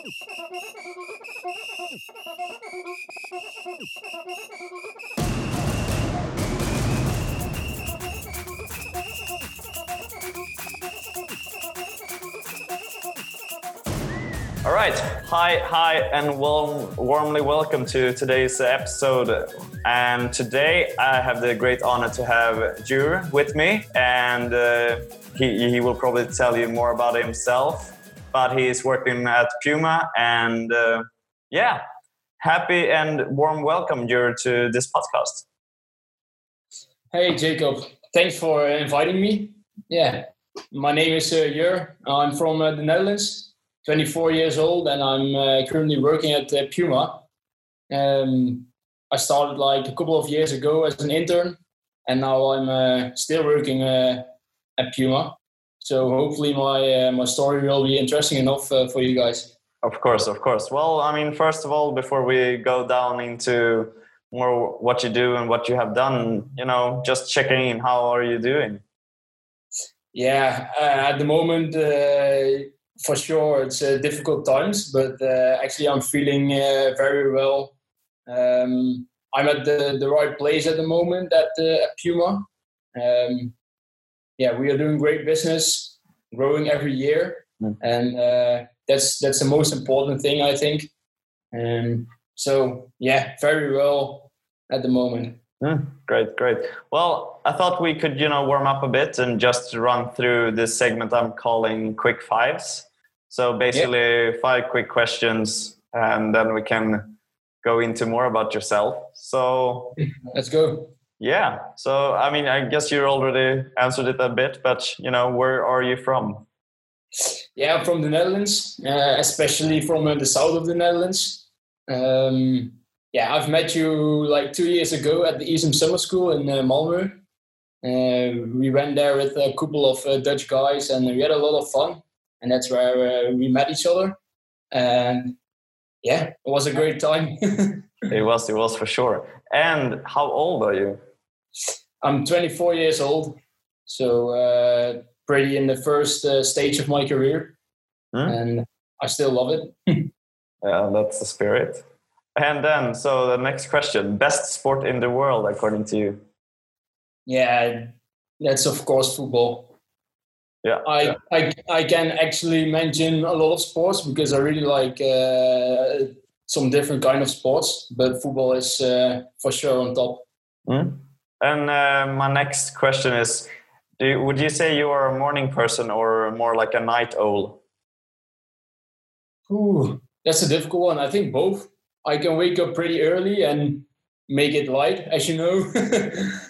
All right. Hi, hi, and warm, warmly welcome to today's episode. And today I have the great honor to have Jure with me, and uh, he, he will probably tell you more about himself. But he's working at Puma, and uh, yeah, happy and warm welcome, Jure, to this podcast. Hey, Jacob. Thanks for inviting me. Yeah, my name is uh, Jur. I'm from uh, the Netherlands 24 years old and I'm uh, currently working at uh, Puma. Um, I started like a couple of years ago as an intern, and now I'm uh, still working uh, at Puma. So hopefully my uh, my story will be interesting enough uh, for you guys. Of course, of course. Well, I mean, first of all, before we go down into more what you do and what you have done, you know, just checking in. How are you doing? Yeah, at the moment for sure it's uh, difficult times, but uh, actually I'm feeling uh, very well. Um, I'm at the, the right place at the moment at, uh, at Puma. Um, yeah, we are doing great business, growing every year, mm. and uh, that's that's the most important thing I think. Um, so yeah, very well at the moment. Mm, great, great. Well, I thought we could, you know, warm up a bit and just run through this segment I'm calling Quick Fives. So basically, five quick questions, and then we can go into more about yourself. So let's go. Yeah. So I mean, I guess you already answered it a bit, but you know, where are you from? Yeah, I'm from the Netherlands, uh, especially from uh, the south of the Netherlands. Um, yeah, I've met you like two years ago at the ESM Summer School in uh, Malmö. Uh, we went there with a couple of uh, Dutch guys, and we had a lot of fun and that's where uh, we met each other. And yeah, it was a great time. it was, it was for sure. And how old are you? I'm 24 years old, so uh, pretty in the first uh, stage of my career, hmm? and I still love it. yeah, that's the spirit. And then, so the next question: best sport in the world, according to you? Yeah, that's of course football yeah I, yeah. I i can actually mention a lot of sports because i really like uh, some different kind of sports but football is uh, for sure on top mm. And uh, my next question is you, would you say you are a morning person or more like a night owl? Ooh, that's a difficult one. I think both. I can wake up pretty early and make it light as you know.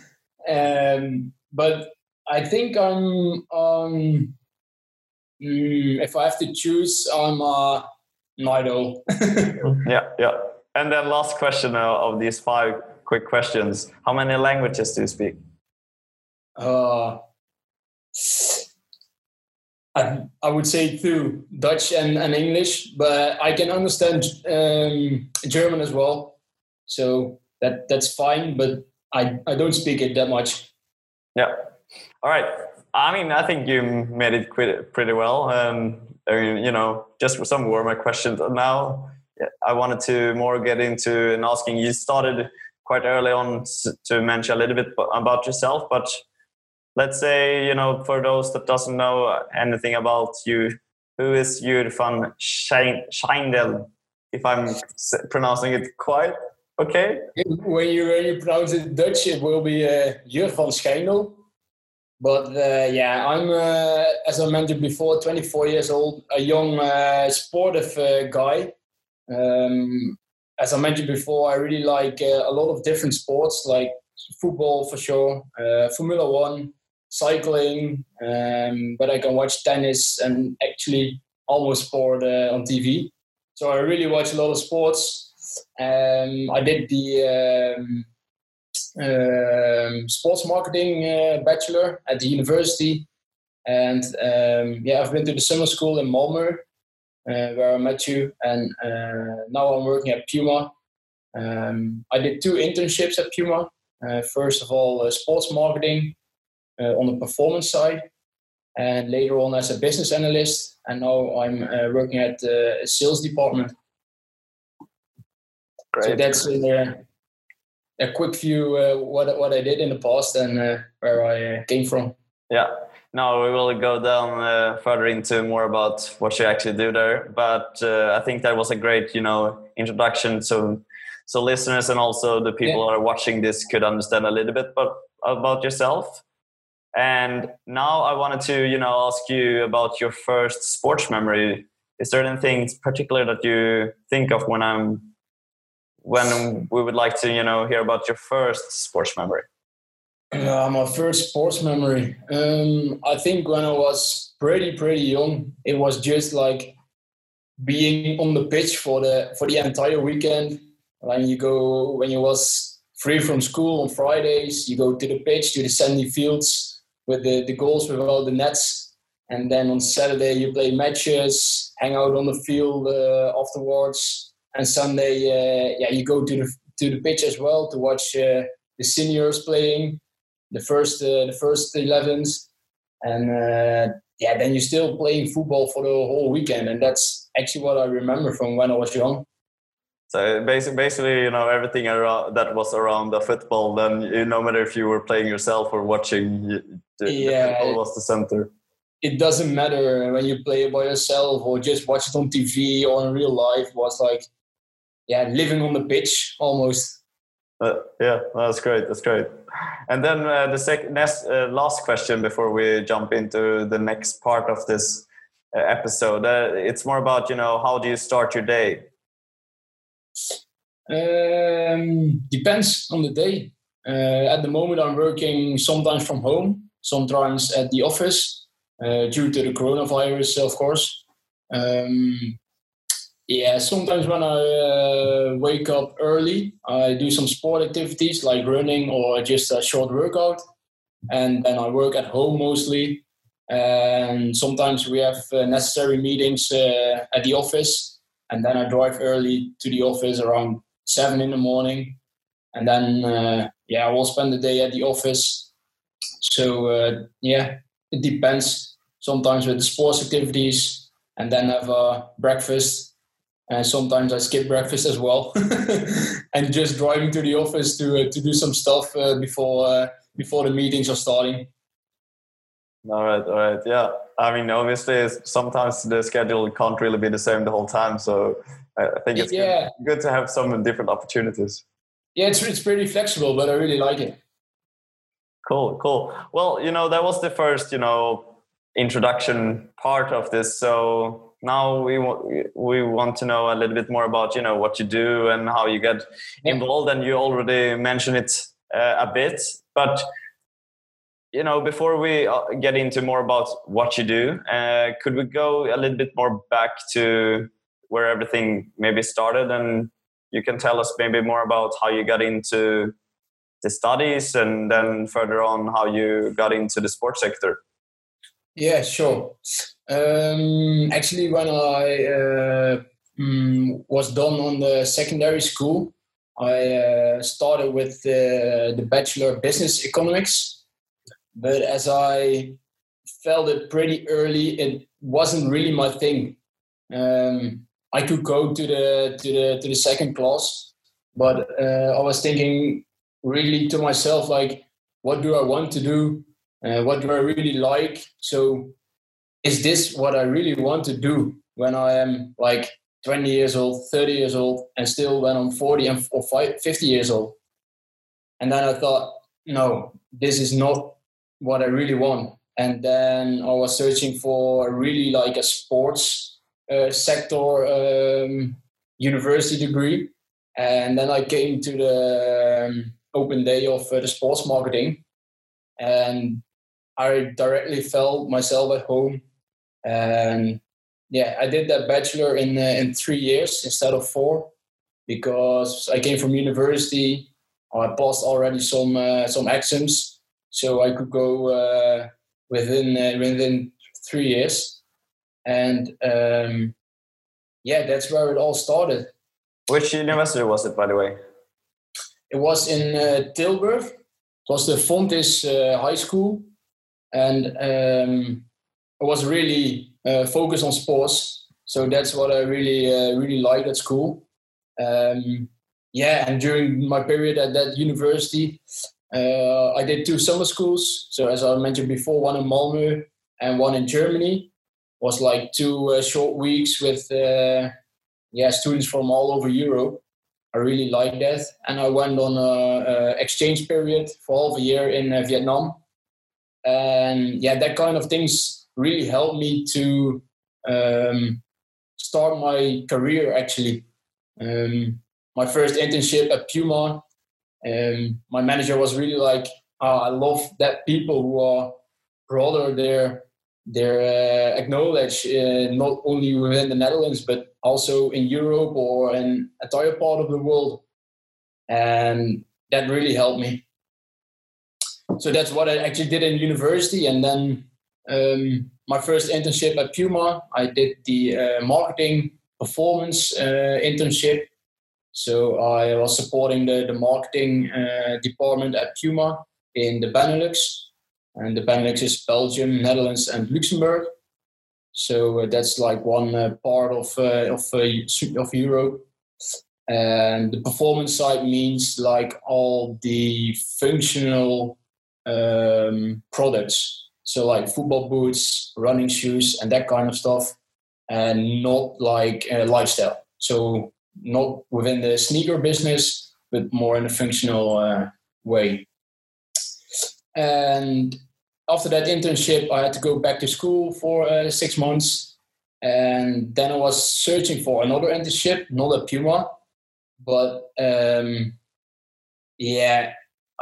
Um, but I think I'm um, mm, if I have to choose, I'm a night owl. yeah, yeah. And then last question uh, of these five quick questions: How many languages do you speak? Uh, I, I would say two, Dutch and, and English, but I can understand um, German as well. So that that's fine, but I, I don't speak it that much. Yeah. All right. I mean, I think you made it pretty well. Um, you know, just some warmer questions. Now, I wanted to more get into and asking. You started quite early on to mention a little bit about yourself, but let's say you know, for those that doesn't know anything about you, who is Jur van Schijndel? If I'm pronouncing it quite okay. When you when you pronounce it Dutch, it will be uh, Jur van Schijndel but uh, yeah, I'm uh, as I mentioned before, 24 years old, a young uh, sportive uh, guy. Um, as I mentioned before, I really like uh, a lot of different sports, like football for sure, uh, Formula One, cycling. Um, but I can watch tennis and actually almost sport on TV. So I really watch a lot of sports. Um, I did the um, um, sports marketing uh, bachelor at the university. And um, yeah, I've been to the summer school in Malmö, uh, where I met you. And uh, now I'm working at Puma. Um, I did two internships at Puma. Uh, first of all, uh, sports marketing uh, on the performance side. and later on as a business analyst. And now I'm uh, working at the sales department. Great. So that's a, a quick view uh, what what I did in the past and uh, where I uh, came from. Yeah. Now we will go down uh, further into more about what you actually do there. But uh, I think that was a great, you know, introduction. So, so listeners and also the people yeah. who are watching this could understand a little bit but about yourself. And now I wanted to, you know, ask you about your first sports memory. Is there anything particular that you think of when I'm when we would like to, you know, hear about your first sports memory? Uh, my first sports memory. Um, I think when I was pretty pretty young, it was just like being on the pitch for the for the entire weekend. When you go when you was free from school on Fridays, you go to the pitch to the sandy fields with the, the goals with all the nets, and then on Saturday you play matches, hang out on the field uh, afterwards, and Sunday uh, yeah you go to the to the pitch as well to watch uh, the seniors playing the first uh, the first 11s and uh, yeah then you're still playing football for the whole weekend and that's actually what i remember from when i was young so basically, basically, you know, everything around, that was around the football, then you, no matter if you were playing yourself or watching, the, yeah, the football was the center. It doesn't matter when you play it by yourself or just watch it on TV or in real life. It was like, yeah, living on the pitch almost. Uh, yeah, that's great. That's great. And then uh, the second, next, uh, last question before we jump into the next part of this uh, episode. Uh, it's more about you know how do you start your day? Um, depends on the day. Uh, at the moment, I'm working sometimes from home, sometimes at the office, due to the coronavirus, of course. Um, yeah, sometimes when I uh, wake up early, I do some sport activities like running or just a short workout. And then I work at home mostly. And sometimes we have uh, necessary meetings uh, at the office. And then I drive early to the office around seven in the morning. And then, uh, yeah, I will spend the day at the office. So, uh, yeah, it depends. Sometimes with the sports activities and then have a breakfast and sometimes I skip breakfast as well, and just driving to the office to uh, to do some stuff uh, before uh, before the meetings are starting. All right, all right, yeah. I mean, obviously, sometimes the schedule can't really be the same the whole time, so I think it's yeah. good, good to have some different opportunities. Yeah, it's it's pretty flexible, but I really like it. Cool, cool. Well, you know, that was the first, you know, introduction part of this. So now we want we want to know a little bit more about you know what you do and how you get involved and you already mentioned it uh, a bit but you know before we uh, get into more about what you do uh, could we go a little bit more back to where everything maybe started and you can tell us maybe more about how you got into the studies and then further on how you got into the sports sector yeah sure um, actually, when I uh, mm, was done on the secondary school, I uh, started with the Bachelor of Business Economics. But as I felt it pretty early, it wasn't really my thing. Um, I could go to the to the to the second class, but uh, I was thinking really to myself like, what do I want to do? Uh, what do I really like? So is this what I really want to do when I am like 20 years old, 30 years old, and still when I'm 40 and or 50 years old? And then I thought, no, this is not what I really want. And then I was searching for really like a sports uh, sector um, university degree. And then I came to the um, open day of uh, the sports marketing. And I directly felt myself at home and yeah, I did that bachelor in uh, in three years instead of four because I came from university. I passed already some uh, some exams, so I could go uh, within uh, within three years. And um, yeah, that's where it all started. Which university was it, by the way? It was in uh, Tilburg. It was the Fontys uh, High School, and um, I was really uh, focused on sports. So that's what I really uh, really liked at school. Um, yeah, and during my period at that university, uh, I did two summer schools. So as I mentioned before, one in Malmö and one in Germany. Was like two uh, short weeks with uh, yeah students from all over Europe. I really liked that, and I went on a, a exchange period for half a year in uh, Vietnam. And yeah, that kind of things really helped me to um, start my career actually. Um, my first internship at Puma, um, my manager was really like, oh, I love that people who are broader their their uh, acknowledge uh, not only within the Netherlands but also in Europe or in entire part of the world, and that really helped me. So that's what I actually did in university, and then um, my first internship at Puma, I did the uh, marketing performance uh, internship. So I was supporting the, the marketing uh, department at Puma in the Benelux. And the Benelux is Belgium, Netherlands, and Luxembourg. So uh, that's like one uh, part of, uh, of, of Europe. And the performance side means like all the functional um, products so like football boots, running shoes, and that kind of stuff, and not like uh, lifestyle. So not within the sneaker business, but more in a functional uh, way. And after that internship, I had to go back to school for uh, six months, and then I was searching for another internship, not at Puma, but um, yeah,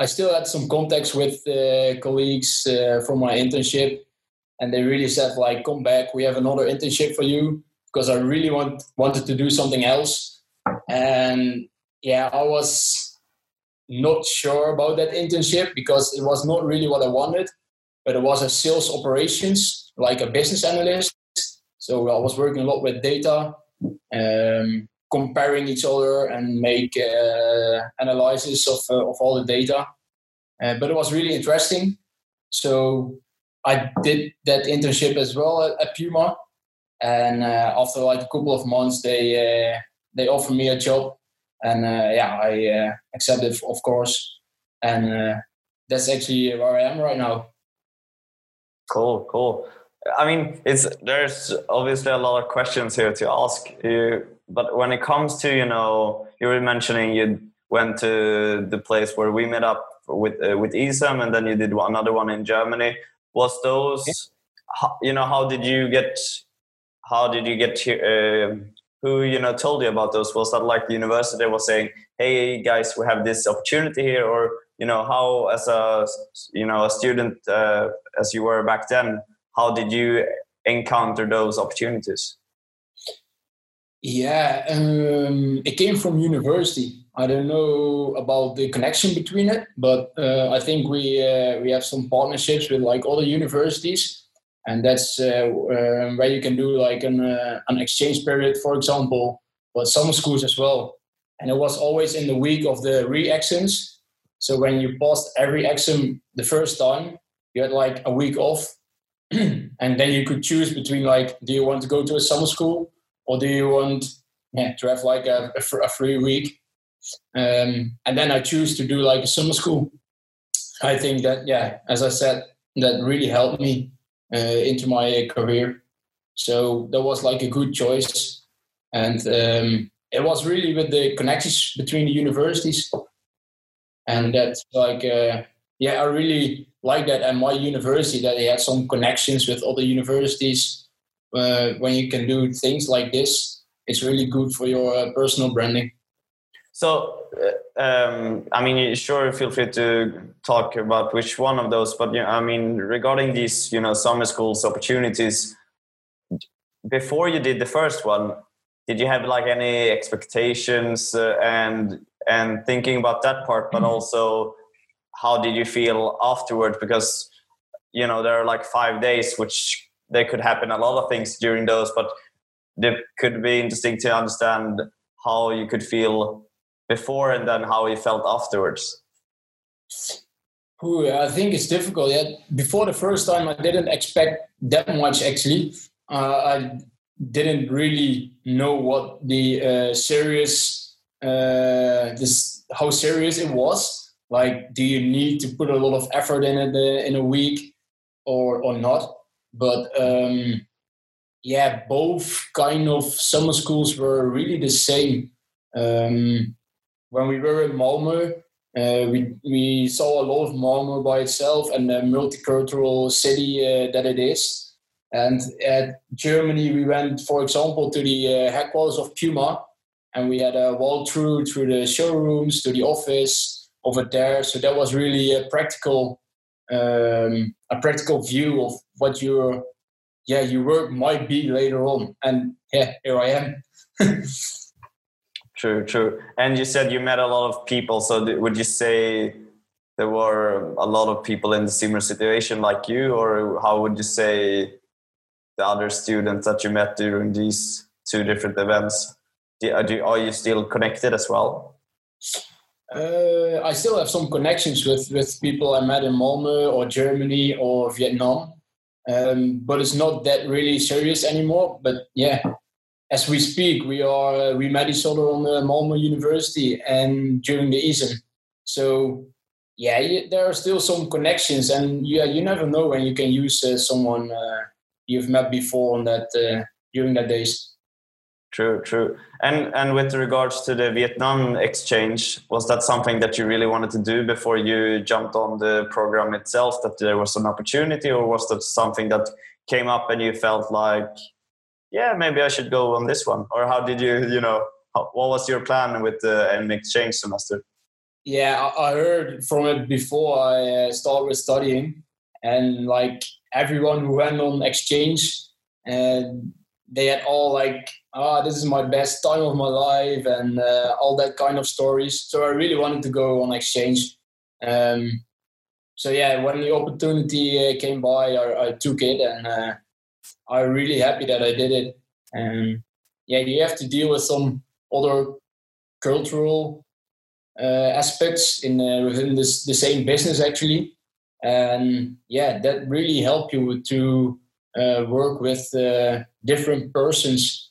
I still had some contacts with uh, colleagues uh, from my internship, and they really said like, "Come back, we have another internship for you," because I really want wanted to do something else, and yeah, I was not sure about that internship because it was not really what I wanted, but it was a sales operations like a business analyst. So I was working a lot with data, um, comparing each other and make uh, analysis of, uh, of all the data. Uh, but it was really interesting. So I did that internship as well at, at Puma. And uh, after like a couple of months, they uh, they offered me a job, and uh, yeah, I accepted, of course. And that's actually where I am right now. Cool, cool. I mean, it's there's obviously a lot of questions here to ask you but when it comes to you know you were mentioning you went to the place where we met up with uh, with Isam and then you did another one in Germany. Was those how, you know how did you get how did you get here uh, who you know told you about those? Was that like the university was saying hey guys we have this opportunity here or you know how as a you know a student uh, as you were back then how did you encounter those opportunities yeah, um, it came from university. I don't know about the connection between it, but uh, I think we uh, we have some partnerships with like other universities, and that's uh, um, where you can do like an uh, an exchange period, for example, but some schools as well. And it was always in the week of the re-exams. So when you passed every exam the first time, you had like a week off, and then you could choose between like, do you want to go to a summer school or do you want yeah, to have like a, a free week? Um, and then I choose to do like a summer school. I think that, yeah, as I said, that really helped me uh, into my career. So that was like a good choice. And um, it was really with the connections between the universities. And that's like, uh, yeah, I really like that at my university that they had some connections with other universities uh, when you can do things like this, it's really good for your uh, personal branding. So, uh, um, I mean, sure, feel free to talk about which one of those. But you know, I mean, regarding these, you know, summer schools opportunities, before you did the first one, did you have like any expectations uh, and and thinking about that part, but mm-hmm. also how did you feel afterwards? Because you know there are like five days, which there could happen a lot of things during those, but it could be interesting to understand how you could feel before and then how you felt afterwards. Who I think it's difficult. Yeah, before the first time, I didn't expect that much. Actually, uh, I didn't really know what the uh, serious uh, this how serious it was. Like, do you need to put a lot of effort in it uh, in a week, or or not? But um, yeah, both kind of summer schools were really the same. Um, when we were in Malmö, uh, we we saw a lot of Malmö by itself and the multicultural city uh, that it is. And at Germany, we went, for example, to the uh, headquarters of Puma, and we had a walk through through the showrooms to the office over there. So that was really a practical um, a practical view of what your yeah your work might be later on. And yeah, here I am. True, true. And you said you met a lot of people. So would you say there were a lot of people in the similar situation like you, or how would you say the other students that you met during these two different events? are you still connected as well? Uh, I still have some connections with, with people I met in Malmö or Germany or Vietnam, um, but it's not that really serious anymore. But yeah, as we speak, we are uh, we met each other on the Malmö University and during the ISEM. So yeah, there are still some connections, and yeah, you never know when you can use uh, someone uh, you've met before on that during that days. True, true. And and with regards to the Vietnam exchange, was that something that you really wanted to do before you jumped on the program itself? That there was an opportunity, or was that something that came up and you felt like yeah, maybe I should go on this one? Or how did you, you know, how, what was your plan with the an exchange semester? Yeah, I, heard from it before I uh, started studying, and like everyone who went on exchange, and they had all like, ah, this is my best time of my life, and uh, all that kind of stories. So I really wanted to go on exchange. Um, so yeah, when the opportunity uh, came by, I, I, took it, and uh, I'm really happy that I did it. And yeah, you have to deal with some other cultural uh, aspects in uh, within this the same business actually, and yeah, that really help you to uh, work with different persons.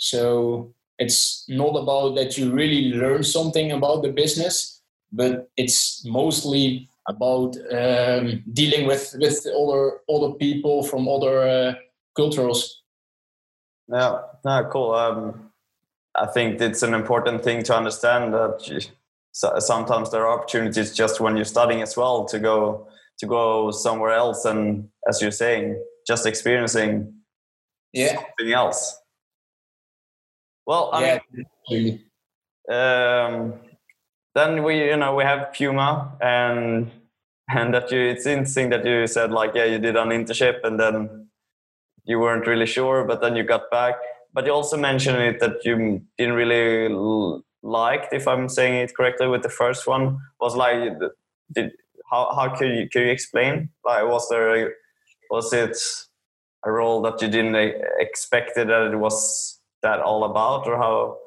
So it's not about that you really learn something about the business, but it's mostly about um, dealing with with other other people from other uh, cultures. Yeah, no, cool. Um, I think it's an important thing to understand that sometimes there are opportunities just when you're studying as well to go to go somewhere else and as you're saying just experiencing yeah. something else well I yeah. mean, um, then we you know we have puma and and that you it's interesting that you said like yeah you did an internship and then you weren't really sure, but then you got back. But you also mentioned it that you didn't really liked, if I'm saying it correctly, with the first one was like, did how how could you could you explain? Like, was there a, was it a role that you didn't expected that it was that all about, or how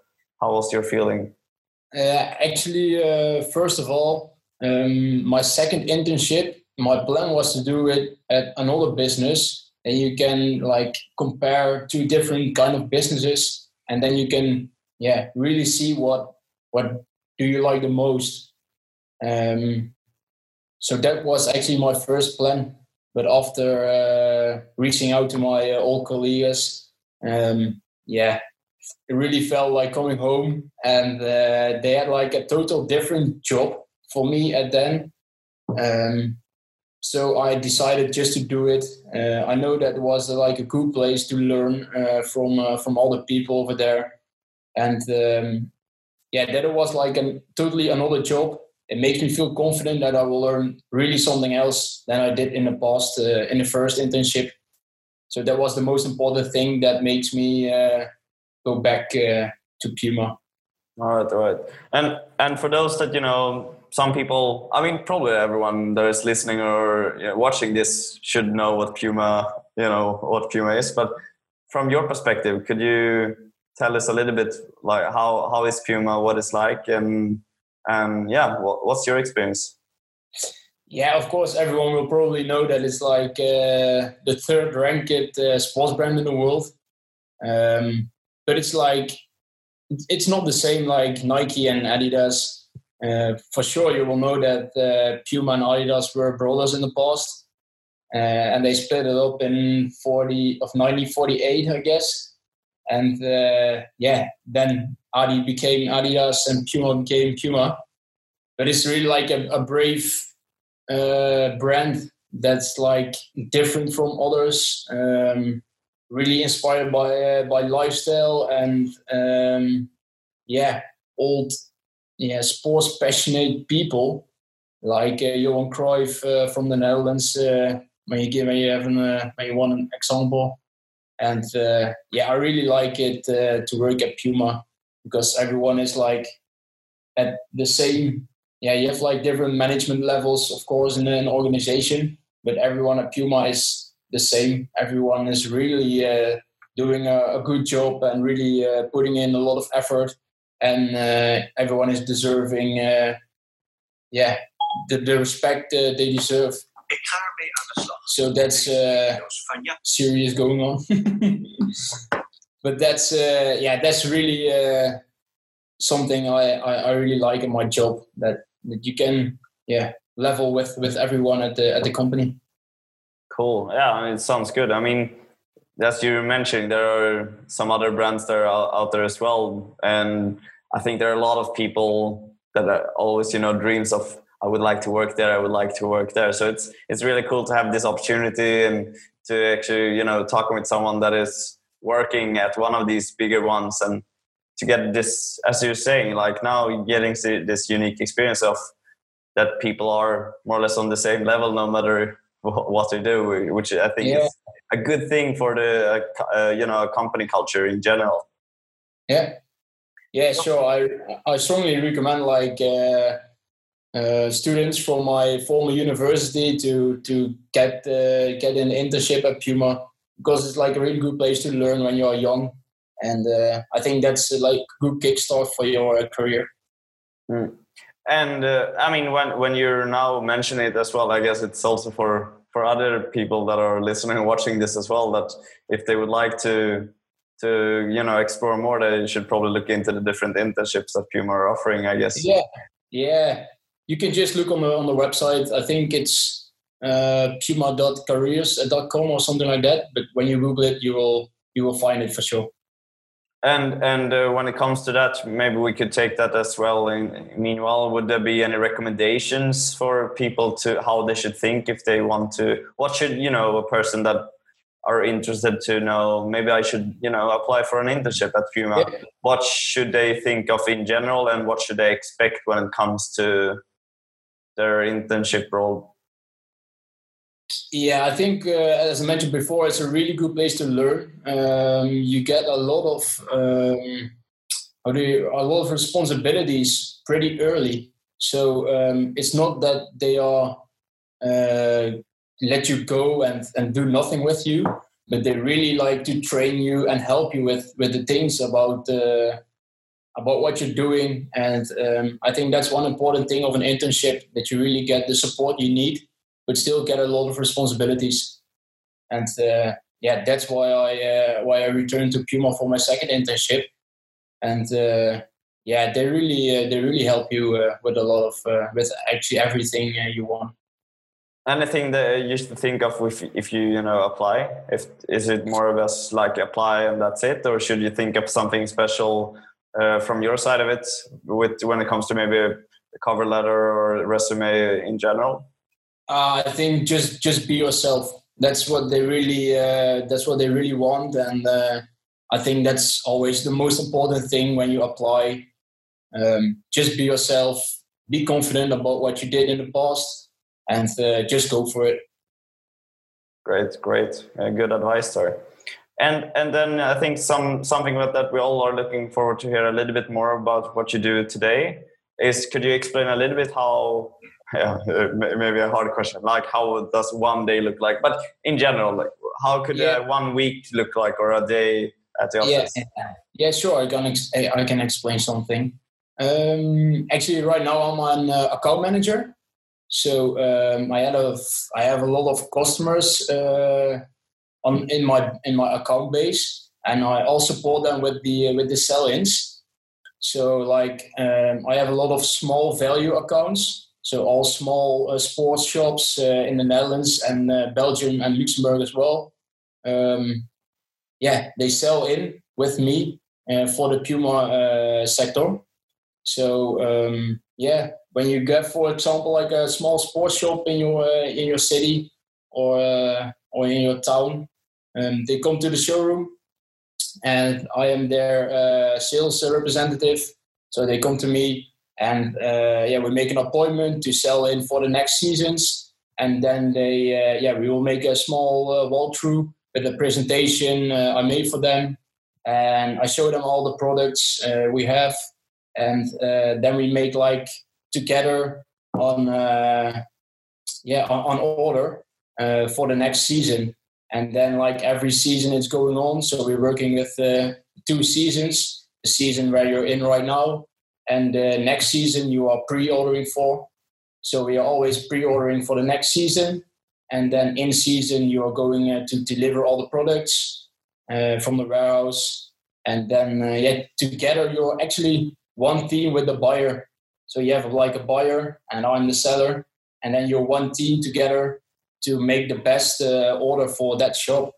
how was your feeling? Uh, actually, uh, first of all, um, my second internship, my plan was to do it at another business and you can like compare two different kind of businesses and then you can yeah really see what what do you like the most um, so that was actually my first plan but after uh, reaching out to my uh, old colleagues um, yeah it really felt like coming home and uh, they had like a total different job for me at then um, so I decided just to do it. Uh, I know that was uh, like a good place to learn uh, from uh, from other people over there, and um, yeah, that was like a totally another job. It makes me feel confident that I will learn really something else than I did in the past uh, in the first internship. So that was the most important thing that makes me uh, go back to Puma. All right, all right, and and for those that you know some people, I mean, probably everyone that is listening or you know, watching this should know what Puma, you know, what Puma is. But from your perspective, could you tell us a little bit like how how is Puma, what it's like, and and yeah, what, what's your experience? Yeah, of course, everyone will probably know that it's like uh, the third ranked uh, sports brand in the world. Um, but it's like it's not the same like Nike and Adidas. Uh, for sure, you will know that uh, Puma and Adidas were brothers in the past, uh, and they split it up in 40 of 1948, I guess. And uh, yeah, then Adi became Adidas and Puma became Puma. But it's really like a, a brave uh, brand that's like different from others. Um, really inspired by uh, by lifestyle and um, yeah, old yeah sports passionate people like uh, Johan Cruyff uh, from the Netherlands. Uh, when you give me even uh, maybe one example, and uh, yeah, I really like it uh, to work at Puma because everyone is like at the same. Yeah, you have like different management levels, of course, in an organization, but everyone at Puma is the same. Everyone is really uh, doing a, a, good job and really uh, putting in a lot of effort, and uh, everyone is deserving, uh, yeah, the, the respect they deserve. So that's uh, serious going on. but that's uh, yeah, that's really uh, something I, I, I really like in my job that that you can yeah level with with everyone at the at the company. Cool. Yeah, I mean, it sounds good. I mean, as you mentioned, there are some other brands that are out there as well, and I think there are a lot of people that are always, you know, dreams of I would like to work there. I would like to work there. So it's it's really cool to have this opportunity and to actually, you know, talking with someone that is working at one of these bigger ones and to get this, as you're saying, like now getting this unique experience of that people are more or less on the same level, no matter what they do, which I think yeah. is a good thing for the uh, uh, you know company culture in general. Yeah, yeah, sure. I I strongly recommend like uh, uh, students from my former university to to get uh, get an internship at Puma because it's like a really good place to learn when you are young, and uh, I think that's like a good kickstart for your career. Mm and uh, i mean when when you're now mentioning it as well i guess it's also for for other people that are listening and watching this as well that if they would like to to you know explore more they should probably look into the different internships that puma are offering i guess. Yeah. Yeah. You can just look on the on the website. I think it's uh, puma.careers.com or something like that. But when you google it you will you will find it for sure and and uh, when it comes to that, maybe we could take that as well. In, meanwhile, would there be any recommendations for people to how they should think if they want to? What should you know a person that are interested to know? Maybe I should you know apply for an internship at Puma. Yeah. What should they think of in general, and what should they expect when it comes to their internship role? Yeah, I think uh, as I mentioned before, it's a really good place to learn. Um, you get a lot of um, a lot of responsibilities pretty early. So um, it's not that they are uh, let you go and, and do nothing with you, but they really like to train you and help you with with the things about uh, about what you're doing. And um, I think that's one important thing of an internship that you really get the support you need but still get a lot of responsibilities. And uh, yeah, that's why I uh, why I returned to Puma for my second internship. And uh, yeah, they really uh, they really help you uh, with a lot of uh, with actually everything you want. Anything that you to think of if if you you know apply? If is it more of us like apply and that's it, or should you think of something special from your side of it with when it comes to maybe a cover letter or resume in general? Uh, I think just just be yourself. That's what they really uh, that's what they really want, and uh, I think that's always the most important thing when you apply. Um, just be yourself. Be confident about what you did in the past, and uh, just go for it. Great, great, uh, good advice there. And and then I think some something that we all are looking forward to hear a little bit more about what you do today is could you explain a little bit how yeah, uh, maybe a hard question. Like, how does one day look like? But in general, like, how could yeah. one week look like, or a day at the office? Yeah, yeah, sure. I can ex- I can explain something. Um, actually, right now I'm an uh, account manager, So um, I had a I have a lot of customers uh, on in my in my account base, and I also support them with the with the sell-ins. So like um, I have a lot of small value accounts. So all small uh, sports shops uh, in the Netherlands and uh, Belgium and Luxembourg as well. Um, yeah, they sell in with me for the Puma sector. So um, yeah, when you get, for example, like a small sports shop in your in your city or or in your town, um, they come to the showroom, and I am their uh, sales representative. So they come to me, and uh, yeah, we make an appointment to sell in for the next seasons, and then they uh, yeah we will make a small uh, walkthrough with a presentation I made for them, and I show them all the products we have, and then we make like together on uh, yeah on, on order uh, for the next season. And then like every season it's going on. So we're working with uh, two seasons. The season where you're in right now and the next season you are pre-ordering for so we are always pre-ordering for the next season and then in season you are going uh, to deliver all the products uh, from the warehouse and then uh, yeah together you're actually one team with the buyer so you have like a buyer and I'm the seller, and then you're one team together to make the best uh, order for that shop.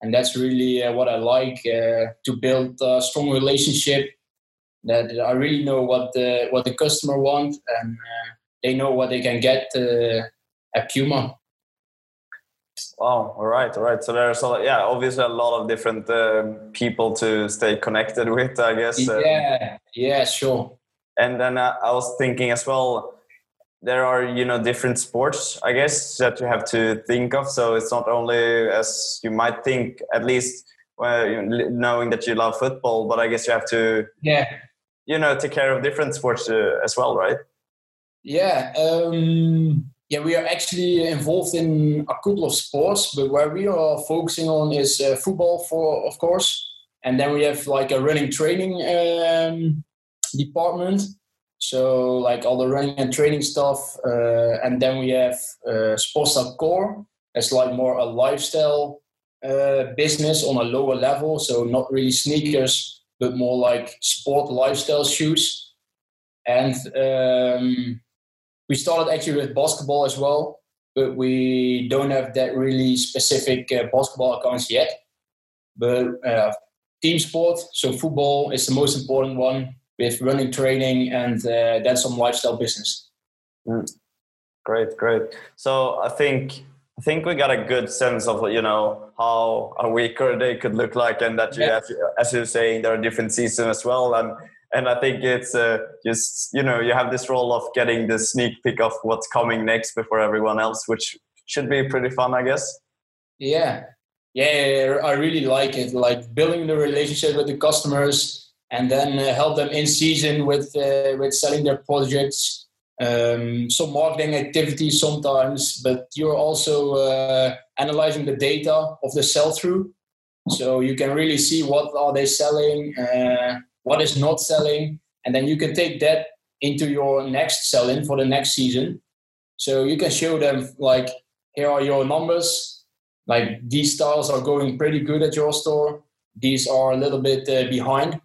And that's really uh, what I like to build a strong relationship. That I really know what the what the customer wants, and uh, they know what they can get uh, at Puma. Wow. All right. All right. So there's a lot, yeah, obviously a lot of different um, people to stay connected with, I guess. Yeah. Yeah. Sure and then uh, I was thinking as well there are you know different sports i guess that you have to think of so it's not only as you might think at least well, knowing that you love football but i guess you have to yeah you know take care of different sports uh, as well right yeah um, yeah we are actually involved in a couple of sports but where we are focusing on is uh, football for of course and then we have like a running training um, department. So like all the running and training stuff, uh, and then we have uh, Sportstyle Core. It's like more a lifestyle uh, business on a lower level. So not really sneakers, but more like sport lifestyle shoes. And um, we started actually with basketball as well, but we don't have that really specific uh, basketball accounts yet. But uh, team sport, so football is the most important one with running training and uh, then some lifestyle business. Mm. Great, great. So I think I think we got a good sense of you know how a week or a day could look like, and that you, yeah. as, as you're saying, there are different seasons as well, and and I think it's uh, just you know you have this role of getting the sneak peek of what's coming next before everyone else, which should be pretty fun, I guess. Yeah, yeah, I really like it. Like building the relationship with the customers, and then uh, help them in season with uh, with selling their projects. Um, some marketing activities sometimes, but you're also uh, analyzing the data of the sell through, so you can really see what are they selling, what is not selling, and then you can take that into your next sell in for the next season. So you can show them like here are your numbers. Like these styles are going pretty good at your store. These are a little bit uh, behind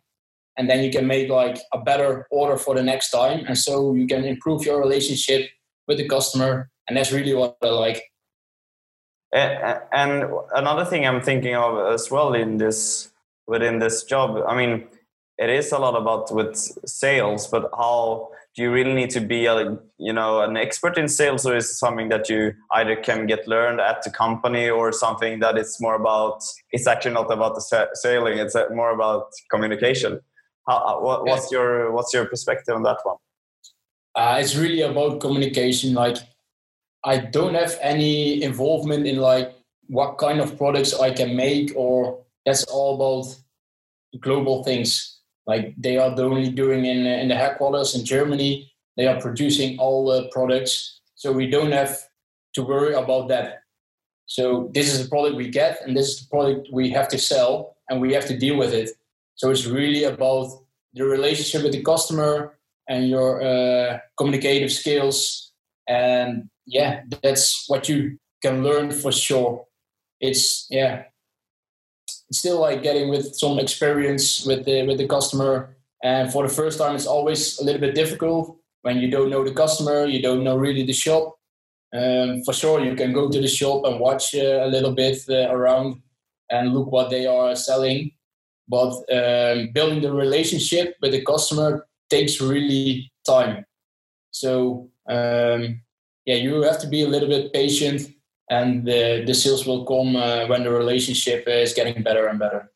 and then you can make like a better order for the next time. And so you can improve your relationship with the customer and that's really what i like. And another thing i'm thinking of as well in this within this job i mean it is a lot about with sales but how do you really need to be a you know an expert in sales or is something that you either can get learned at the company or something that it's more about it's actually not about the selling it's more about communication how, what, what's your what's your perspective on that one? Uh, it's really about communication. Like, I don't have any involvement in like what kind of products I can make, or that's all about global things. Like they are the only doing in in the headquarters in Germany. They are producing all the products, so we don't have to worry about that. So this is the product we get, and this is the product we have to sell, and we have to deal with it. So it's really about the relationship with the customer and your uh, communicative skills and yeah, that's what you can learn for sure. It's yeah, it's still like getting with some experience with the with the customer. And for the first time, it's always a little bit difficult when you don't know the customer, you don't know really the shop. Um, for sure, you can go to the shop and watch uh, a little bit uh, around and look what they are selling. But um, building the relationship with the customer takes really time. So um, yeah, you have to be a little bit patient, and the the sales will come uh, when the relationship is getting better and better.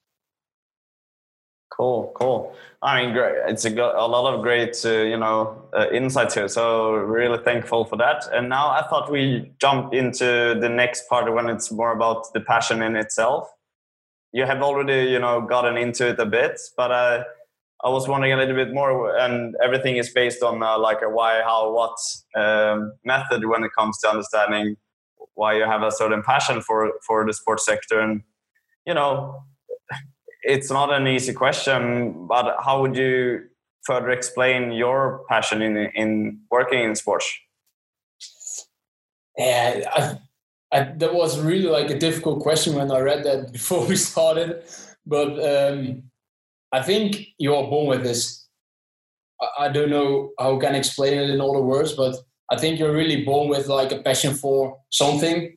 Cool, cool. I mean, great. It's a, a lot of great, uh, you know, uh, insights here. So really thankful for that. And now I thought we jump into the next part when it's more about the passion in itself. You have already, you know, gotten into it a bit, but uh, I was wondering a little bit more. And everything is based on uh, like a why, how, what um, method when it comes to understanding why you have a certain passion for for the sports sector. And you know, it's not an easy question, but how would you further explain your passion in in working in sports? Yeah, I, that was really like a difficult question when I read that before we started. But um, I think you are born with this. I, I don't know how I can explain it in the words, but I think you're really born with like a passion for something.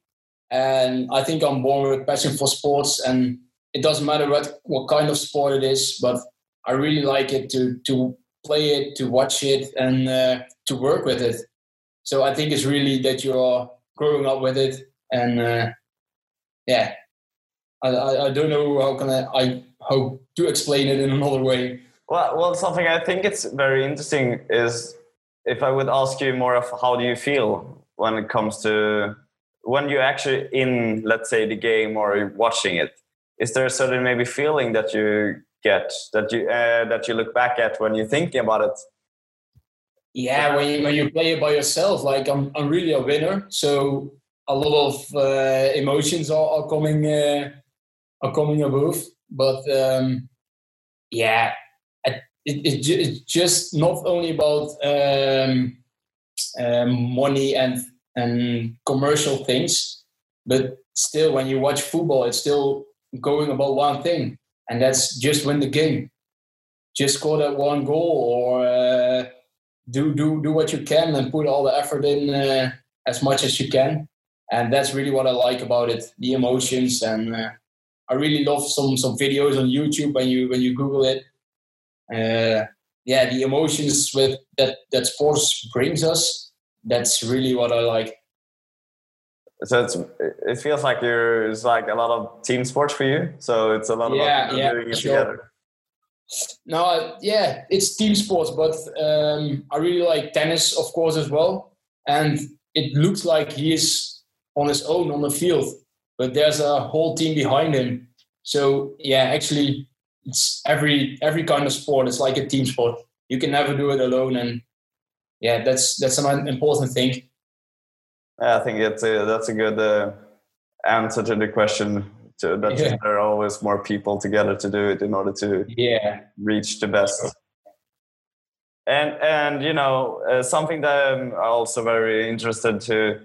And I think I'm born with passion for sports and it doesn't matter what what kind of sport it is, but I really like it to to play it, to watch it, and uh, to work with it. So I think it's really that you're growing up with it, and uh, yeah, I, I, I don't know how can I I hope to explain it in another way. Well, well, something I think it's very interesting is if I would ask you more of how do you feel when it comes to when you're actually in, let's say, the game or watching it is there a certain maybe feeling that you get that you uh, that you look back at when you're thinking about it? Yeah when you, when you play it by yourself like i'm, I'm really a winner. So a lot of uh, emotions are, are coming uh, are coming above but um, yeah it, it, it's just not only about um, um, money and and commercial things but still when you watch football it's still going about one thing, and that's just win the game. Just score that one goal, or uh, do do do what you can and put all the effort in uh, as much as you can. And that's really what I like about it: the emotions. And uh, I really love some some videos on YouTube when you when you Google it. Uh, yeah, the emotions with that that sports brings us. That's really what I like so it's it feels like you're it's like a lot of team sports for you so it's a lot yeah, about yeah, doing it sure. together no yeah it's team sports but um, i really like tennis of course as well and it looks like he is on his own on the field but there's a whole team behind him so yeah actually it's every every kind of sport it's like a team sport you can never do it alone and yeah that's that's an important thing I think it's a, that's a good uh, answer to the question. To, that yeah. there are always more people together to do it in order to yeah reach the best. And and you know uh, something that I'm also very interested to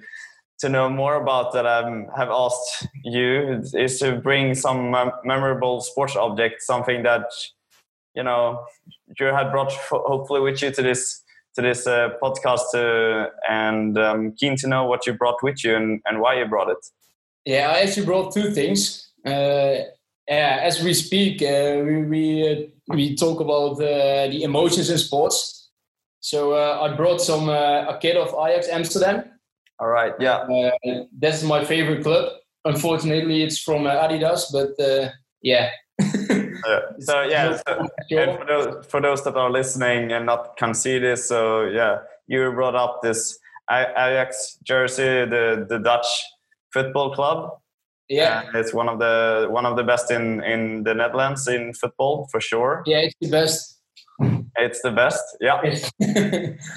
to know more about that I have asked you is to bring some memorable sports object, something that you know you had brought hopefully with you to this to this uh, podcast uh, and um, keen to know what you brought with you and, and why you brought it. Yeah, I actually brought two things. Uh, as we speak, uh, we we, uh, we talk about uh, the emotions in sports. So I brought some a kit of Ajax Amsterdam. All right, yeah. Uh, that's my favorite club. Unfortunately, it's from uh, Adidas, but uh, yeah, yeah. So yeah, so, and for those for those that are listening and not can see this, so yeah, you brought up this Ajax jersey, the the Dutch football club. Yeah, and it's one of the one of the best in in the Netherlands in football for sure. Yeah, it's the best. It's the best. Yeah.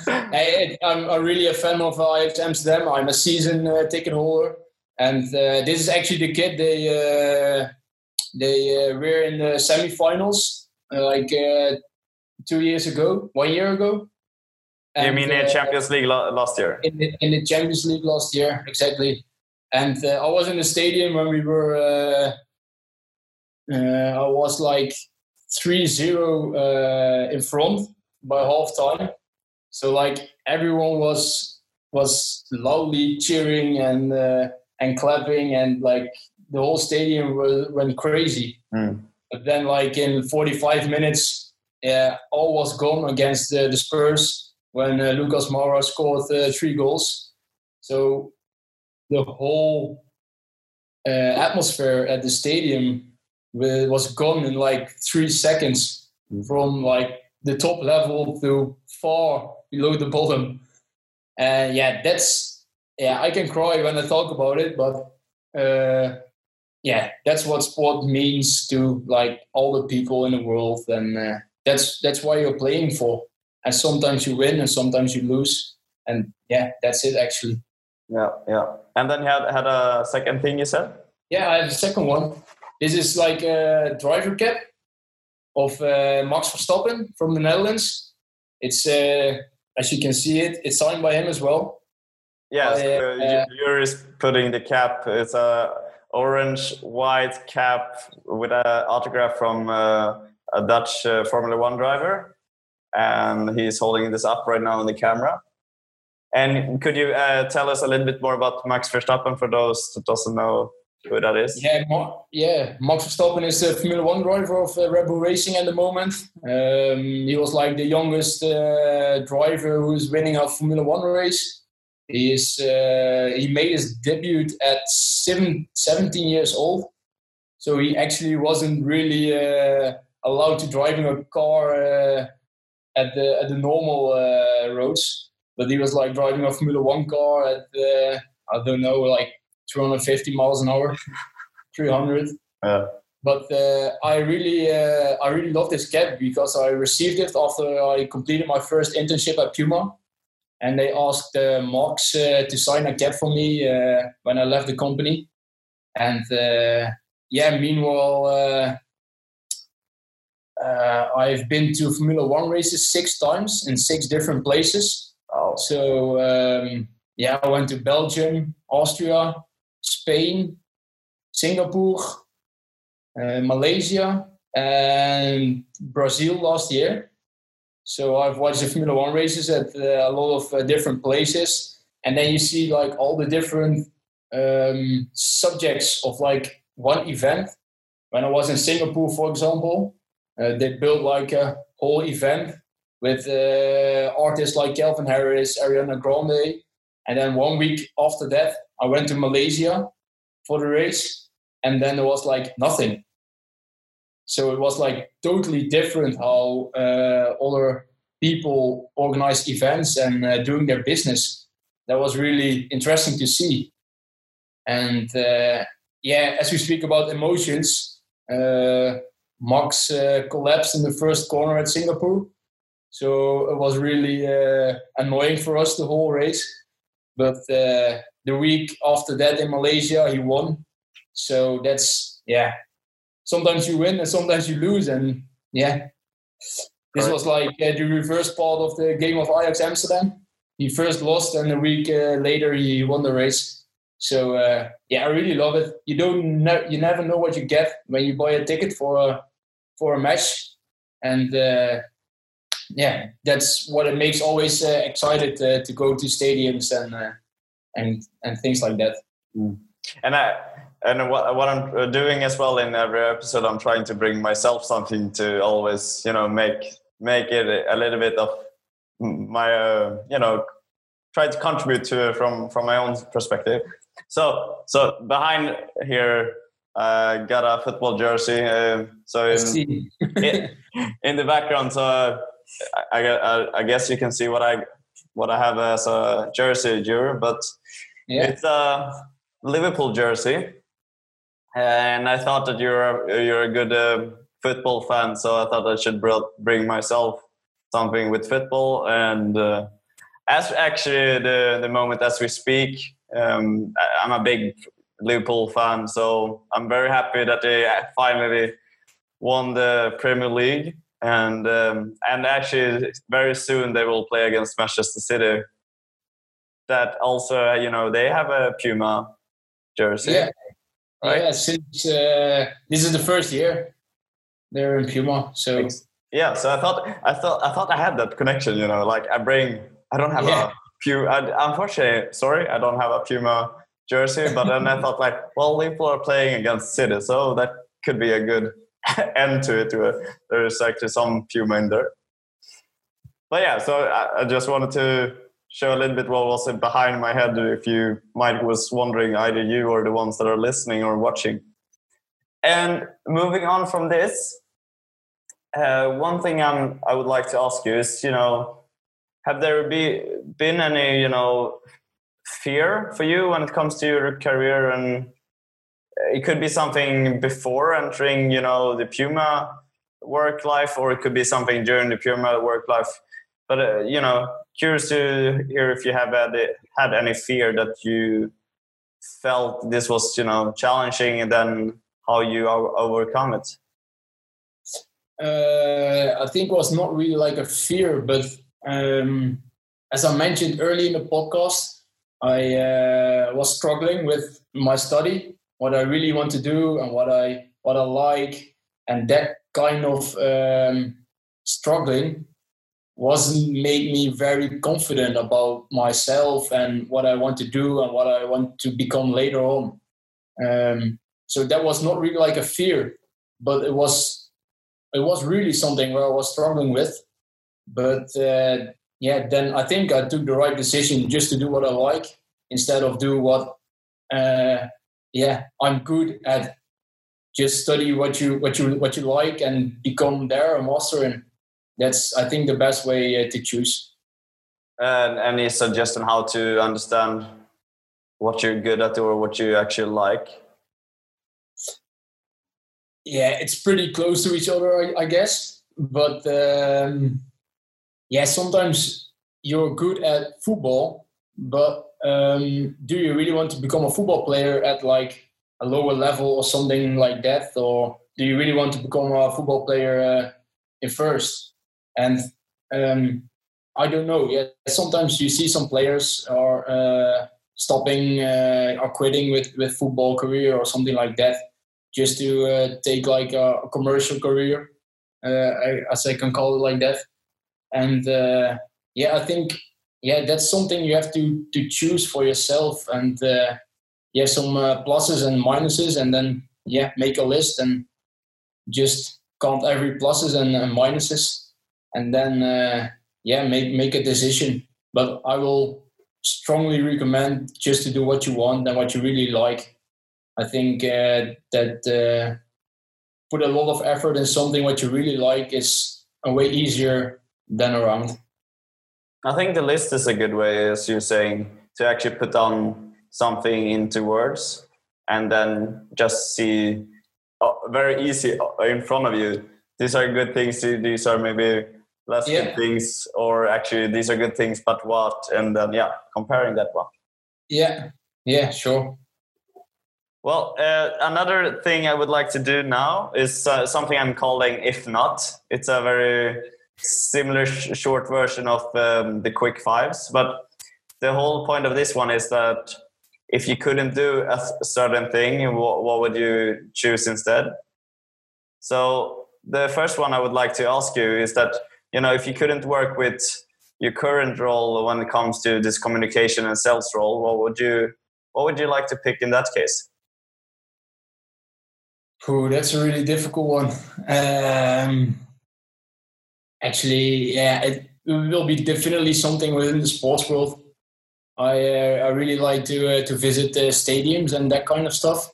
I, am I'm really a fan of Ajax Amsterdam. I'm a season uh, ticket holder, and uh, this is actually the kid they. Uh, they uh, were in the semifinals uh, like uh, two years ago, one year ago. you mean in uh, Champions League last year? in the, in the Champions League last year, exactly. And uh, I was in the stadium when we were. Uh, uh, I was like 3-0 uh, in front by half time. So like everyone was was loudly cheering and uh, and clapping and like the whole stadium was, went crazy. Mm. But then like in 45 minutes, yeah, all was gone against uh, the Spurs when uh, Lucas Moura scored uh, three goals. So the whole uh, atmosphere at the stadium was gone in like three seconds from like the top level to far below the bottom. And yeah, that's yeah, I can cry when I talk about it, but uh, yeah, that's what sport means to like all the people in the world, and uh, that's that's why you're playing for. And sometimes you win, and sometimes you lose, and yeah, that's it actually. Yeah, yeah. And then you had had a second thing you said. Yeah, I have a second one. This is like a driver cap of uh, Max Verstappen from the Netherlands. It's uh, as you can see it, it's signed by him as well. Yes, yeah, uh, you're is putting the cap. It's a orange white cap with an autograph from uh, a Dutch uh, Formula One driver, and he's holding this up right now in the camera. And could you uh, tell us a little bit more about Max Verstappen for those that doesn't know who that is? Yeah, yeah. Max Verstappen is the Formula One driver of uh, Red Bull Racing at the moment. Um, he was like the youngest uh, driver who's winning a Formula One race. He is. Uh, he made his debut at seven, 17 years old, so he actually wasn't really allowed to drive in a car at the at the normal roads. But he was like driving a Formula One car at uh, I don't know like 250 miles an hour, 300. Yeah. But uh, I really, uh, I really love this cap because I received it after I completed my first internship at Puma, and they asked uh, uh, to sign a cap for me uh, when I left the company. And uh, yeah, meanwhile, uh, uh, I've been to Formula One races six times in six different places. Oh, So um, yeah, I went to Belgium, Austria, Spain, Singapore, uh, Malaysia, and Brazil last year. So I've watched the Formula One races at uh, a lot of uh, different places, and then you see like all the different um, subjects of like one event. When I was in Singapore, for example, uh, they built like a whole event with uh, artists like Calvin Harris, Ariana Grande. And then one week after that, I went to Malaysia for the race, and then there was like nothing. So it was like totally different how uh, other people organize events and uh, doing their business. That was really interesting to see. And uh, yeah, as we speak about emotions, uh, Max uh, collapsed in the first corner at Singapore. So it was really uh, annoying for us the whole race. But uh, the week after that in Malaysia, he won. So that's, yeah, sometimes you win and sometimes you lose. And yeah, this was like uh, the reverse part of the game of Ajax Amsterdam. He first lost and a week uh, later he won the race. So uh, yeah, I really love it. You don't ne- you never know what you get when you buy a ticket for a for a match, and uh, yeah, that's what it makes always uh, excited uh, to go to stadiums and uh, and and things like that. and I and what, what I'm uh, doing as well in every episode, I'm trying to bring myself something to always, you know, make make it a little bit of my, uh, you know, try to contribute to it from from my own perspective. So so behind here, uh, got a football jersey. Uh, so in, in, in the background, so I, I, I guess you can see what I what I have as a jersey, Drew, but yeah, it's a Liverpool jersey, and I thought that you're a, you're a good uh, football fan, so I thought I should br- bring myself something with football. And uh, as actually the the moment as we speak, um, I'm a big Liverpool fan, so I'm very happy that they finally won the Premier League. And um, and actually very soon they will play against Manchester City. That also, you know, they have a Puma jersey. Yeah, right? yeah. Since uh, this is the first year they're in Puma, so yeah. So I thought I thought I thought I had that connection. You know, like I bring I don't have yeah. a Puma. Unfortunately, sorry, I don't have a Puma jersey. But then I thought like, well, Liverpool are playing against City, so that could be a good end to it. To it. There's actually some Puma in there. But yeah, so I, I just wanted to show a little bit what was behind my head if you might was wondering either you or the ones that are listening or watching and moving on from this uh, one thing I'm, i would like to ask you is you know have there be, been any you know fear for you when it comes to your career and it could be something before entering you know the puma work life or it could be something during the puma work life. But uh, you know curious to hear if you have had, had any fear that you felt this was you know challenging and then how you overcome it. Uh, i think it was not really like a fear but um, as i mentioned early in the podcast i uh, was struggling with my study what i really want to do and what i what i like and that kind of um, struggling wasn't made me very confident about myself and what I want to do and what I want to become later on. Um, so that was not really like a fear, but it was it was really something where I was struggling with. But uh, yeah, then I think I took the right decision just to do what I like instead of do what uh, yeah I'm good at. Just study what you what you what you like and become there a master and that's I think the best way uh, to choose. And any suggestion how to understand what you're good at or what you actually like? Yeah, it's pretty close to each other, I, I guess. But um, yeah, sometimes you're good at football, but um, do you really want to become a football player at like a lower level or something like that, or do you really want to become a football player uh, in first? And um, I don't know. Yeah, sometimes you see some players are uh, stopping uh, or quitting with with football career or something like that, just to uh, take like a, a commercial career, uh, as I can call it like that. And uh, yeah, I think yeah, that's something you have to to choose for yourself. And uh, yeah, some pluses and minuses, and then yeah, make a list and just count every pluses and, and minuses and then uh, yeah make make a decision but i will strongly recommend just to do what you want and what you really like i think uh, that uh, put a lot of effort in something what you really like is a way easier than around i think the list is a good way as you're saying to actually put on something into words and then just see oh, very easy uh, in front of you. These are good things these are maybe less yeah. good things or actually these are good things but what? And then yeah comparing that one. Yeah. Yeah sure. Well uh, another thing i would like to do now is uh, something i'm calling if not. It's a very similar sh- short version of um, the quick fives but the whole point of this one is that if you couldn't do a certain thing what, what would you choose instead so the first one i would like to ask you is that you know if you couldn't work with your current role when it comes to this communication and sales role what would you what would you like to pick in that case Ooh, that's a really difficult one. Um, actually, yeah, it, will be definitely something within the sports world. I uh, I really like to uh, to visit the stadiums and that kind of stuff.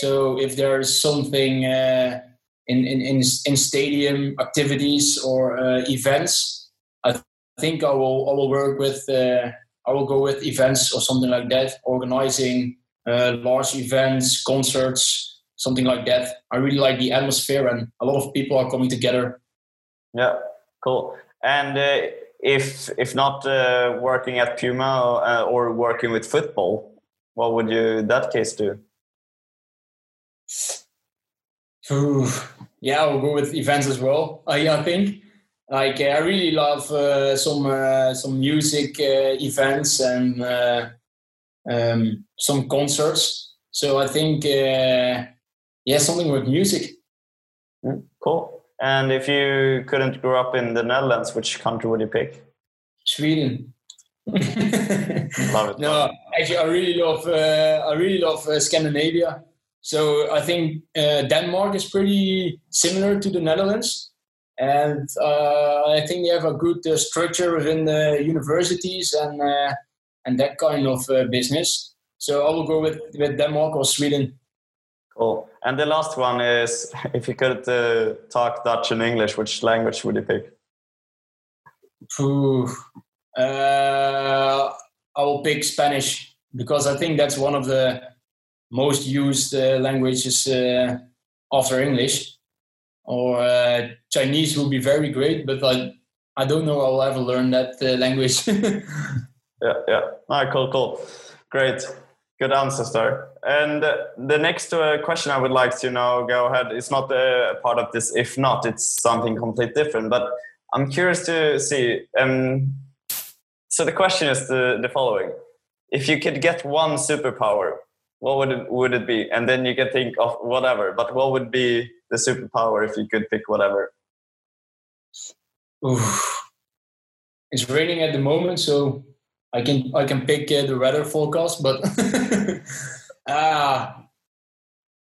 So if there's something uh, in, in, in, in stadium activities or uh, events. I th- think I will, I will work with, uh, I will go with events or something like that, organizing uh, large events, concerts, something like that. I really like the atmosphere and a lot of people are coming together. Yeah, cool. And uh, if if not uh, working at Puma uh, or working with football, what would you in that case do? Ooh, yeah, I'll go with events as well. I, I think like I really love uh, some uh, some music uh, events and uh, um, some concerts. So I think uh, yeah, something with music. Mm, cool. And if you couldn't grow up in the Netherlands, which country would you pick? Sweden. love it. No, actually, I really love uh, I really love Scandinavia. So I think Denmark is pretty similar to the Netherlands and uh, I think they have a good uh, structure within the universities and uh, and that kind of uh, business. So I will go with with Denmark or Sweden. Cool. And the last one is if you could uh, talk Dutch and English, which language would you pick? Uh, I will pick Spanish because I think that's one of the most used languages after English or uh, Chinese would be very great, but I I don't know I'll ever learn that uh, language. yeah, yeah. All right, cool, cool, great, good answers there. And uh, the next uh, question I would like to know, go ahead. It's not a part of this. If not, it's something completely different. But I'm curious to see. Um, so the question is the, the following: If you could get one superpower, what would it, would it be? And then you can think of whatever. But what would be the superpower if you could pick whatever? Oof. It's raining at the moment, so I can I can pick uh, the weather forecast, but ah,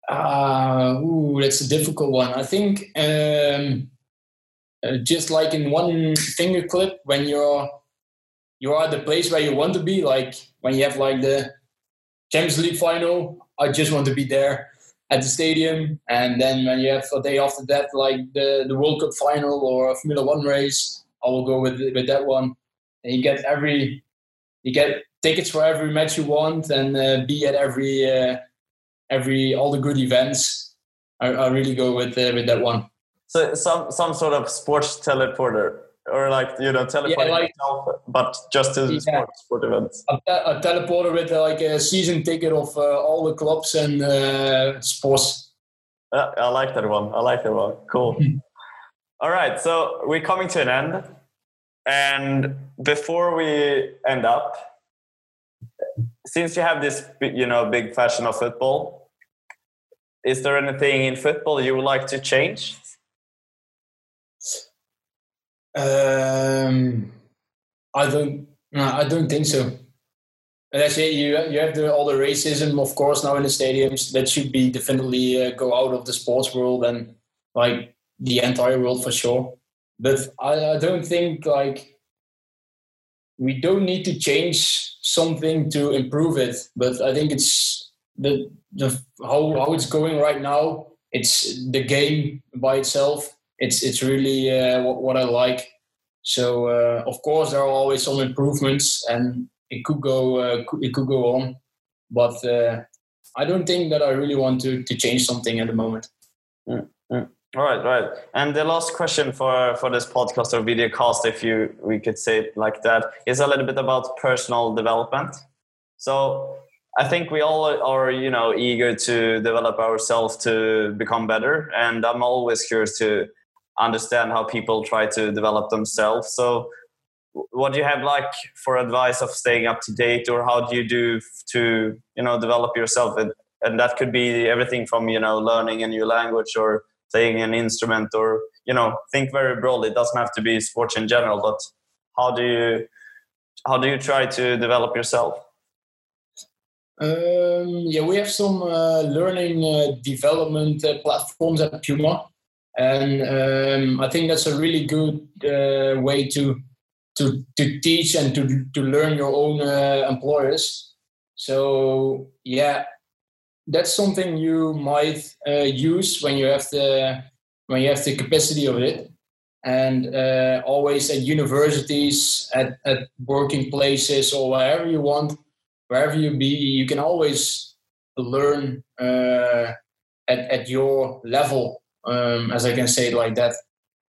uh, ooh, that's a difficult one. I think um, uh, just like in one finger clip, when you're you're at the place where you want to be, like when you have like the Champions League final, I just want to be there at the stadium. And then when you have a day after that, like the, the World Cup final or a Formula One race, I will go with with that one. And you get every you get tickets for every match you want and uh, be at every uh, every all the good events. I, I really go with uh, with that one. So some some sort of sports teleporter or like you know teleporting yeah, like, yourself, but just to yeah. sport, sport events. A, a, teleporter with uh, like a season ticket of uh, all the clubs and uh, sports. I like that one. I like that one. Cool. all right, so we're coming to an end, and before we end up, since you have this you know big fashion of football, is there anything in football you would like to change? Um, I don't. No, I don't think so. And I say you you have the, all the racism, of course, now in the stadiums. That should be definitely uh, go out of the sports world and like the entire world for sure. But I, I don't think like we don't need to change something to improve it. But I think it's the the how how it's going right now. It's the game by itself it's it's really uh, what, what I like. So uh, of course there are always some improvements, and it could go uh, it could go on, but uh, I don't think that I really want to to change something at the moment. Mm. All right, right. And the last question for for this podcast or video cast, if you we could say it like that, is a little bit about personal development. So I think we all are, you know, eager to develop ourselves to become better, and I'm always curious to understand how people try to develop themselves. So, what do you have like for advice of staying up to date, or how do you do to you know develop yourself? And, and that could be everything from you know learning a new language or playing an instrument, or you know think very broadly. It doesn't have to be sports in general, but how do you how do you try to develop yourself? Um, yeah, we have some uh, learning uh, development uh, platforms at Puma and um, I think that's a really good uh, way to to to teach and to to learn your own uh, employers. So yeah, that's something you might uh, use when you have the when you have the capacity of it. And uh, always at universities, at, at working places, or wherever you want, wherever you be, you can always learn uh, at, at your level um, as I can say it like that.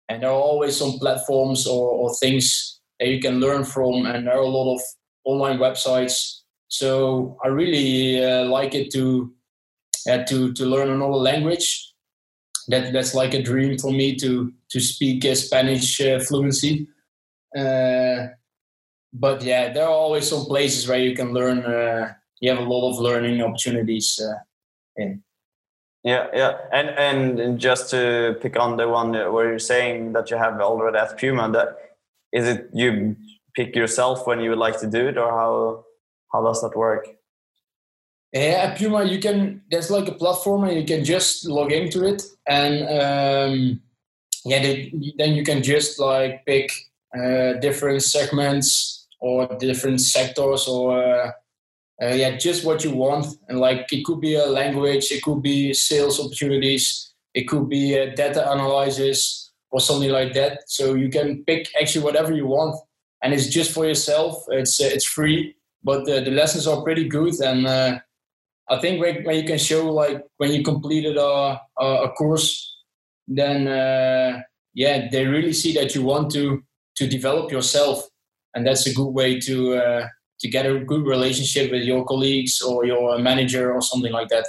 And there are always some platforms or, or things that you can learn from, and there are a lot of online websites. So I really uh, like it to uh, to to learn another language, that that's like a dream for me to to speak uh, Spanish uh, fluency. Uh, but yeah, there are always some places where you can learn. Uh, you have a lot of learning opportunities in. Yeah, yeah, and and just to pick on the one where you're saying that you have already at Puma, that is it you pick yourself when you would like to do it, or how how does that work? Yeah, at Puma, you can. There's like a platform, and you can just log into it, and um, yeah, they, then you can just like pick uh, different segments or different sectors or. Uh, uh, yeah, just what you want. And like it could be a language, it could be sales opportunities, it could be a data analysis or something like that. So you can pick actually whatever you want, and it's just for yourself. It's uh, it's free, but the, the lessons are pretty good. And uh, I think when, when you can show like when you completed a a, a course, then uh, yeah, they really see that you want to to develop yourself, and that's a good way to uh, to get a good relationship with your colleagues or your manager or something like that.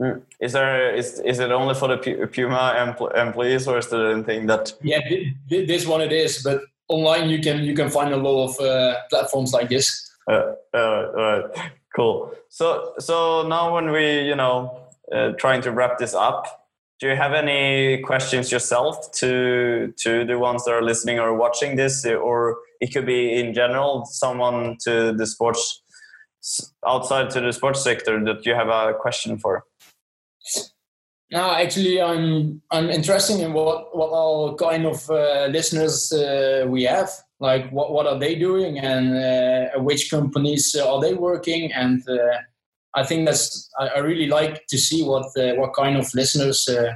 Mm. Is there is is it only for the Puma employees or is there anything that? Yeah, this one it is, but online you can you can find a lot of uh, platforms like this. Uh, uh, cool. So so now when we you know uh, trying to wrap this up, do you have any questions yourself to to the ones that are listening or watching this? Or it could be in general someone to the sports outside to the sports sector that you have a question for? No actually i'm i'm interested in what what all kind of uh, listeners uh, we have like what, what are they doing and uh, which companies are they working and uh, I think that's I, I, really like to see what uh, what kind of listeners uh,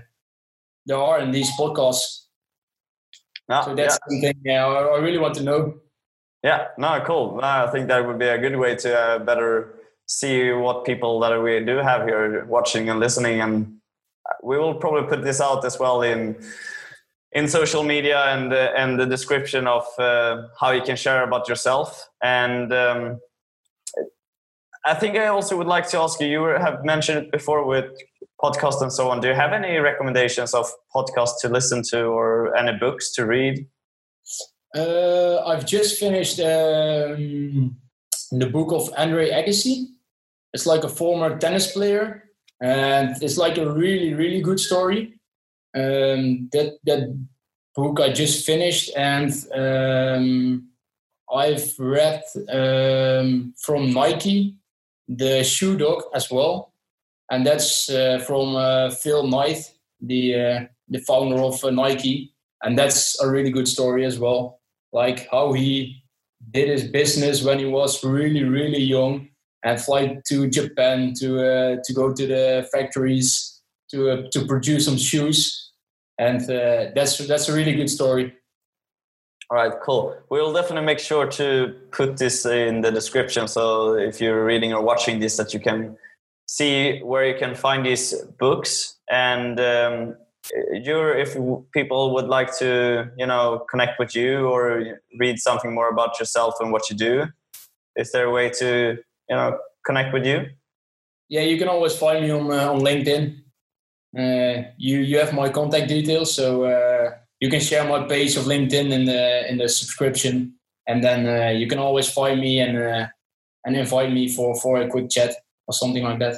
there are in these podcasts. No, so that's yeah. something yeah, I, I, really want to know. Yeah, no, cool. No, I think that would be a good way to uh, better see what people that we do have here watching and listening, and we will probably put this out as well in in social media and uh, and the description of uh, how you can share about yourself and. Um, I think I also would like to ask you. You have mentioned it before with podcasts and so on. Do you have any recommendations of podcasts to listen to or any books to read? Uh, I've just finished um, the book of Andre Agassi. It's like a former tennis player, and it's like a really, really good story. Um, that that book I just finished, and um, I've read um, from Nike the Shoe Dog as well, and that's uh, from uh, Phil Knight, the uh, the founder of uh, Nike, and that's a really good story as well. Like how he did his business when he was really really young and fly to Japan to uh, to go to the factories to uh, to produce some shoes, and that's that's a really good story. All right, cool. We'll definitely make sure to put this in the description. So if you're reading or watching this, that you can see where you can find these books. And um, you're, if people would like to, you know, connect with you or read something more about yourself and what you do, is there a way to, you know, connect with you? Yeah, you can always find me on uh, on LinkedIn. Uh, you you have my contact details, so. Uh, you can share my page of LinkedIn in the in the subscription, and then uh, you can always find me and uh, and invite me for for a quick chat or something like that.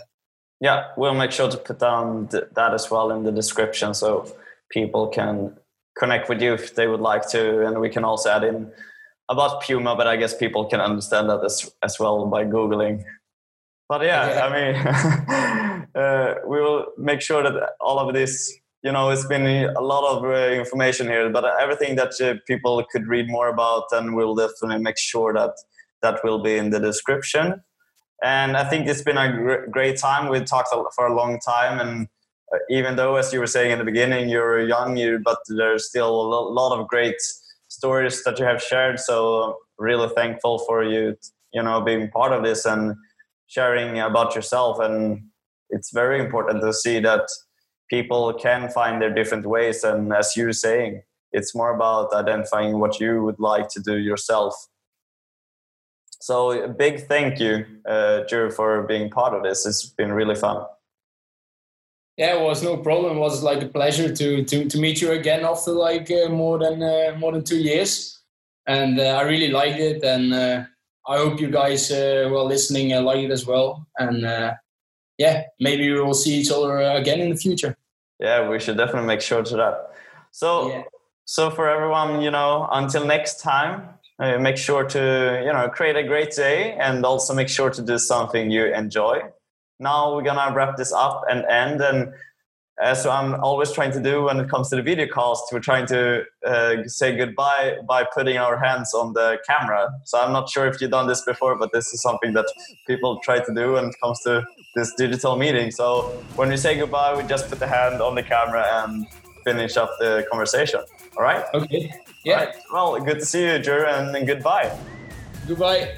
Yeah, we'll make sure to put down th- that as well in the description so people can connect with you if they would like to, and we can also add in about Puma, but I guess people can understand that as as well by googling. But yeah. I mean, uh, we will make sure that all of this you know it's been a lot of uh, information here but everything that uh, people could read more about and we'll definitely make sure that that will be in the description and i think it's been a gr- great time we talked for a long time and uh, even though as you were saying in the beginning you're young you but there's still a lot of great stories that you have shared so really thankful for you you know being part of this and sharing about yourself. And it's very important to see that people can find their different ways. And as you're saying it's more about identifying what you would like to do yourself. So a big thank you uh, drew for being part of this. It's been really fun. Yeah, it was no problem. It was like a pleasure to to, to meet you again after like uh, more than uh, more than two years, and uh, I really liked it, and uh, I hope you guys uh, who are listening uh, like it as well. And yeah, maybe we will see each other again in the future. Yeah, we should definitely make sure to that. So, yeah. so for everyone, you know, until next time, uh, make sure to you know create a great day and also make sure to do something you enjoy now we're gonna wrap this up and end and as i'm always trying to do when it comes to the video cast we're trying to uh, say goodbye by putting our hands on the camera so i'm not sure if you've done this before but this is something that people try to do when it comes to this digital meeting so when we say goodbye we just put the hand on the camera and finish up the conversation all right okay yeah. Right. Well, good to see you, Drew, and goodbye. Goodbye.